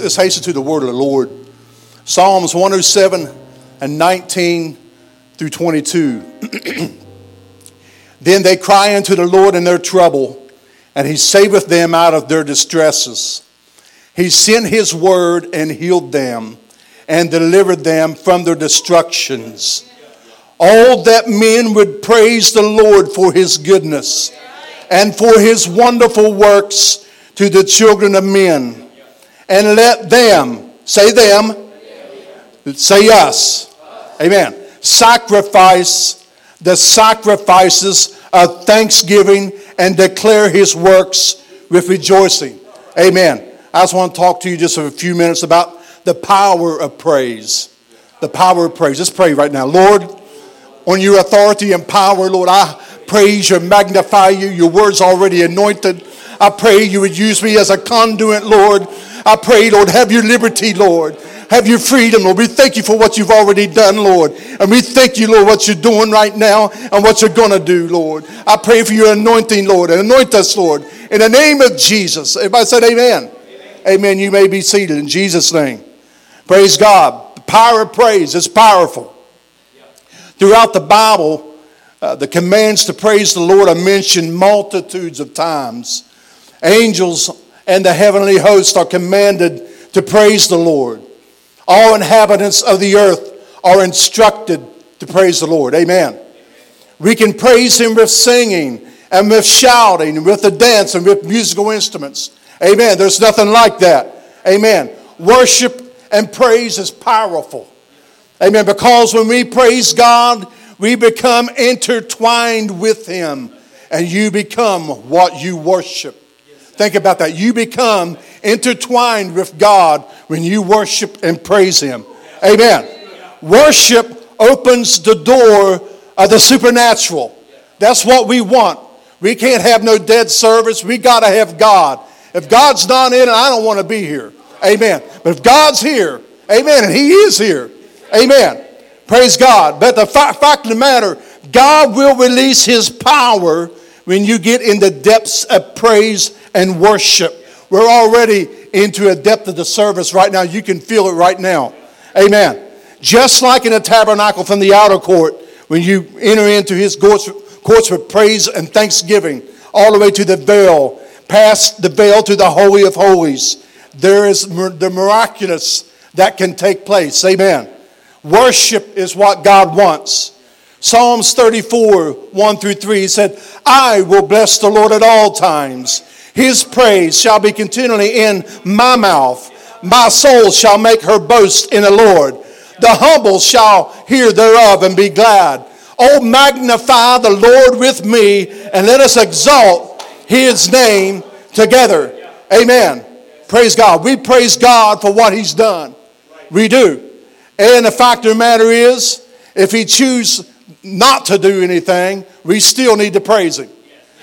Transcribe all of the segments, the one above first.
Let's hasten to the word of the Lord. Psalms 107 and 19 through 22. then they cry unto the Lord in their trouble, and he saveth them out of their distresses. He sent his word and healed them, and delivered them from their destructions. All that men would praise the Lord for his goodness and for his wonderful works to the children of men and let them, say them, say us, amen, sacrifice the sacrifices of thanksgiving and declare his works with rejoicing. Amen. I just want to talk to you just for a few minutes about the power of praise. The power of praise. Let's pray right now. Lord, on your authority and power, Lord, I praise you, magnify you. Your word's already anointed. I pray you would use me as a conduit, Lord, I pray, Lord, have your liberty, Lord. Have your freedom, Lord. We thank you for what you've already done, Lord. And we thank you, Lord, what you're doing right now and what you're going to do, Lord. I pray for your anointing, Lord, and anoint us, Lord. In the name of Jesus. Everybody said amen. Amen. amen. You may be seated in Jesus' name. Praise God. The power of praise is powerful. Throughout the Bible, uh, the commands to praise the Lord are mentioned multitudes of times. Angels and the heavenly hosts are commanded to praise the Lord. All inhabitants of the earth are instructed to praise the Lord. Amen. We can praise Him with singing and with shouting and with the dance and with musical instruments. Amen. There's nothing like that. Amen. Worship and praise is powerful. Amen. Because when we praise God, we become intertwined with Him and you become what you worship. Think about that. You become intertwined with God when you worship and praise Him. Amen. Worship opens the door of the supernatural. That's what we want. We can't have no dead service. We got to have God. If God's not in it, I don't want to be here. Amen. But if God's here, amen, and He is here, amen. Praise God. But the fact of the matter, God will release His power when you get in the depths of praise and worship. We're already into a depth of the service right now. You can feel it right now. Amen. Just like in a tabernacle from the outer court, when you enter into his courts, courts with praise and thanksgiving, all the way to the veil, past the veil to the Holy of Holies, there is the miraculous that can take place. Amen. Worship is what God wants. Psalms 34, 1 through 3, he said, I will bless the Lord at all times. His praise shall be continually in my mouth. My soul shall make her boast in the Lord. The humble shall hear thereof and be glad. Oh, magnify the Lord with me and let us exalt his name together. Amen. Praise God. We praise God for what he's done. We do. And the fact of the matter is, if he chooses not to do anything, we still need to praise Him.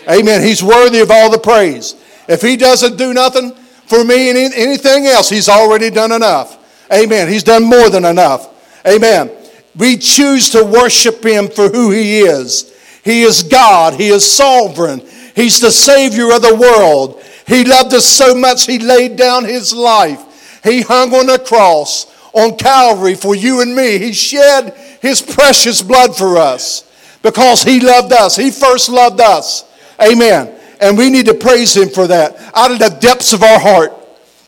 Amen. He's worthy of all the praise. If He doesn't do nothing for me and anything else, He's already done enough. Amen. He's done more than enough. Amen. We choose to worship Him for who He is. He is God, He is sovereign, He's the Savior of the world. He loved us so much, He laid down His life. He hung on the cross on Calvary for you and me. He shed his precious blood for us because he loved us. He first loved us. Amen. And we need to praise him for that out of the depths of our heart.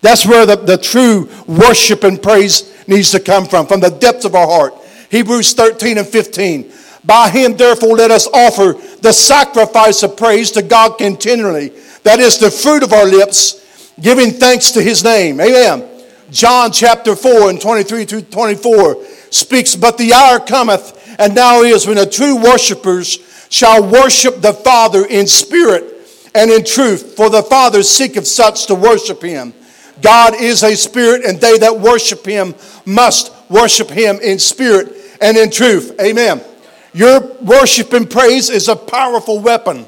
That's where the, the true worship and praise needs to come from, from the depths of our heart. Hebrews 13 and 15. By him, therefore, let us offer the sacrifice of praise to God continually. That is the fruit of our lips, giving thanks to his name. Amen. John chapter 4 and 23 to 24 speaks, But the hour cometh, and now is, when the true worshippers shall worship the Father in spirit and in truth, for the Father seeketh such to worship him. God is a spirit, and they that worship him must worship him in spirit and in truth. Amen. Your worship and praise is a powerful weapon.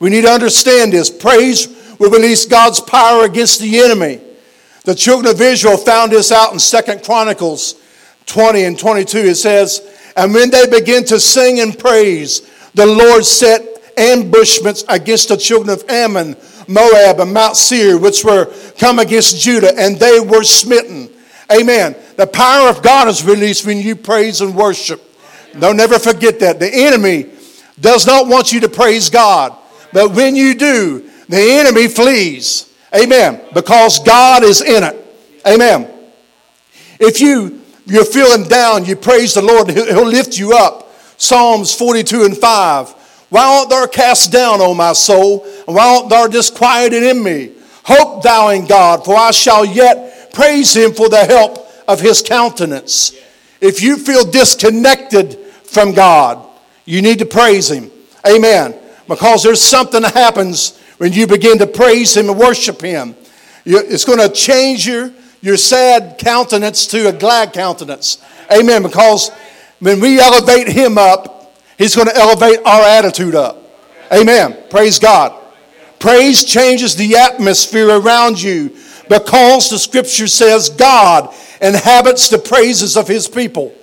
We need to understand this. Praise will release God's power against the enemy. The children of Israel found this out in Second Chronicles 20 and 22, it says, And when they began to sing and praise, the Lord set ambushments against the children of Ammon Moab and Mount Seir, which were come against Judah, and they were smitten. Amen. The power of God is released when you praise and worship. Don't never forget that. The enemy does not want you to praise God, but when you do, the enemy flees. Amen. Because God is in it. Amen. If you you're feeling down, you praise the Lord, he'll lift you up. Psalms 42 and 5. Why art thou cast down, O my soul? And why art thou disquieted in me? Hope thou in God, for I shall yet praise him for the help of his countenance. If you feel disconnected from God, you need to praise him. Amen. Because there's something that happens when you begin to praise him and worship him. It's going to change your, your sad countenance to a glad countenance. Amen. Because when we elevate him up, he's going to elevate our attitude up. Amen. Praise God. Praise changes the atmosphere around you because the scripture says God inhabits the praises of his people.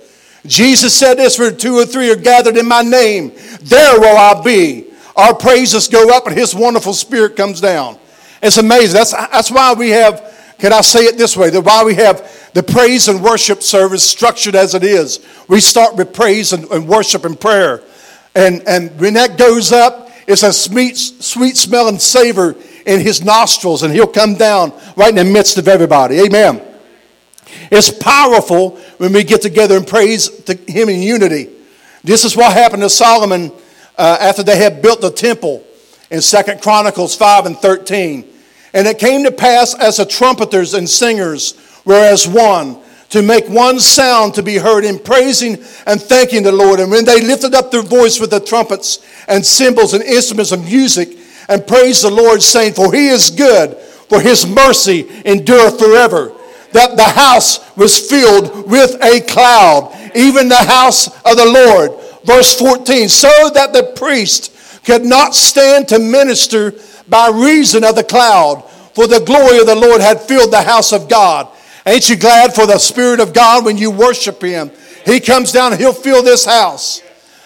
Jesus said this where two or three are gathered in my name, there will I be. Our praises go up and his wonderful spirit comes down. It's amazing. That's, that's why we have, can I say it this way? That why we have the praise and worship service structured as it is. We start with praise and, and worship and prayer. And, and when that goes up, it's a sweet, sweet smell and savor in his nostrils, and he'll come down right in the midst of everybody. Amen. It's powerful when we get together and praise to him in unity. This is what happened to Solomon uh, after they had built the temple in Second Chronicles 5 and 13. And it came to pass as the trumpeters and singers were as one, to make one sound to be heard in praising and thanking the Lord. And when they lifted up their voice with the trumpets and cymbals and instruments of music and praised the Lord, saying, For he is good, for his mercy endureth forever. That the house was filled with a cloud, even the house of the Lord verse 14, so that the priest could not stand to minister by reason of the cloud, for the glory of the Lord had filled the house of God. Ain't you glad for the Spirit of God when you worship Him? He comes down He'll fill this house.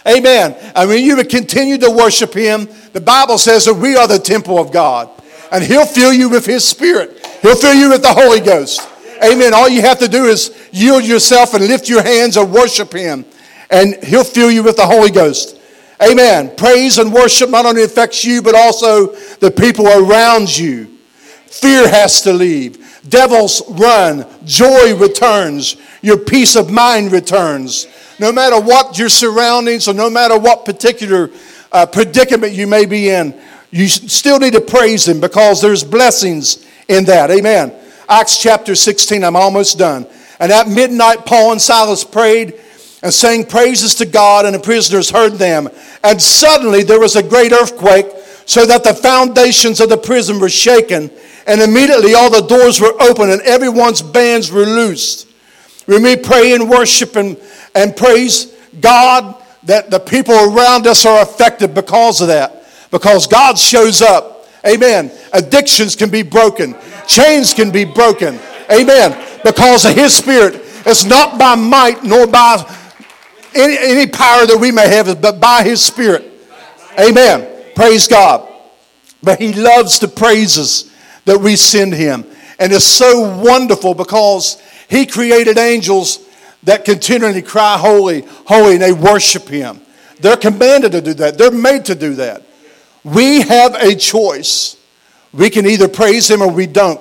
Amen. And when you continue to worship Him, the Bible says that we are the temple of God. And He'll fill you with His Spirit, He'll fill you with the Holy Ghost. Amen. All you have to do is yield yourself and lift your hands and worship Him and He'll fill you with the Holy Ghost. Amen. Praise and worship not only affects you, but also the people around you. Fear has to leave. Devils run. Joy returns. Your peace of mind returns. No matter what your surroundings or no matter what particular uh, predicament you may be in, you still need to praise Him because there's blessings in that. Amen. Acts chapter 16, I'm almost done. And at midnight, Paul and Silas prayed and sang praises to God, and the prisoners heard them. And suddenly there was a great earthquake, so that the foundations of the prison were shaken, and immediately all the doors were open, and everyone's bands were loosed. We may pray and worship and, and praise God that the people around us are affected because of that, because God shows up. Amen. Addictions can be broken, chains can be broken. Amen. Because of His Spirit. It's not by might nor by any, any power that we may have, but by His Spirit. Amen. Praise God. But He loves the praises that we send Him. And it's so wonderful because He created angels that continually cry, Holy, holy, and they worship Him. They're commanded to do that, they're made to do that. We have a choice. We can either praise Him or we don't.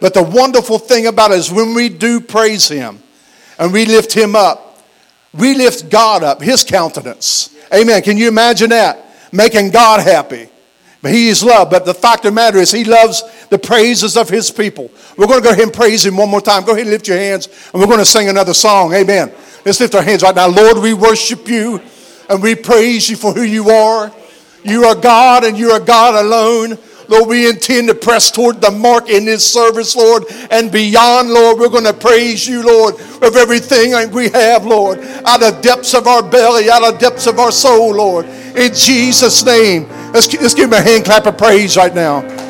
But the wonderful thing about it is when we do praise Him and we lift Him up, we lift God up, His countenance. Amen. Can you imagine that? Making God happy. But He is love. But the fact of the matter is, He loves the praises of His people. We're going to go ahead and praise Him one more time. Go ahead and lift your hands, and we're going to sing another song. Amen. Let's lift our hands right now. Lord, we worship you, and we praise you for who you are. You are God, and you are God alone. Lord, we intend to press toward the mark in this service, Lord, and beyond, Lord. We're going to praise you, Lord, of everything we have, Lord, out of depths of our belly, out of depths of our soul, Lord. In Jesus' name. Let's, let's give him a hand clap of praise right now.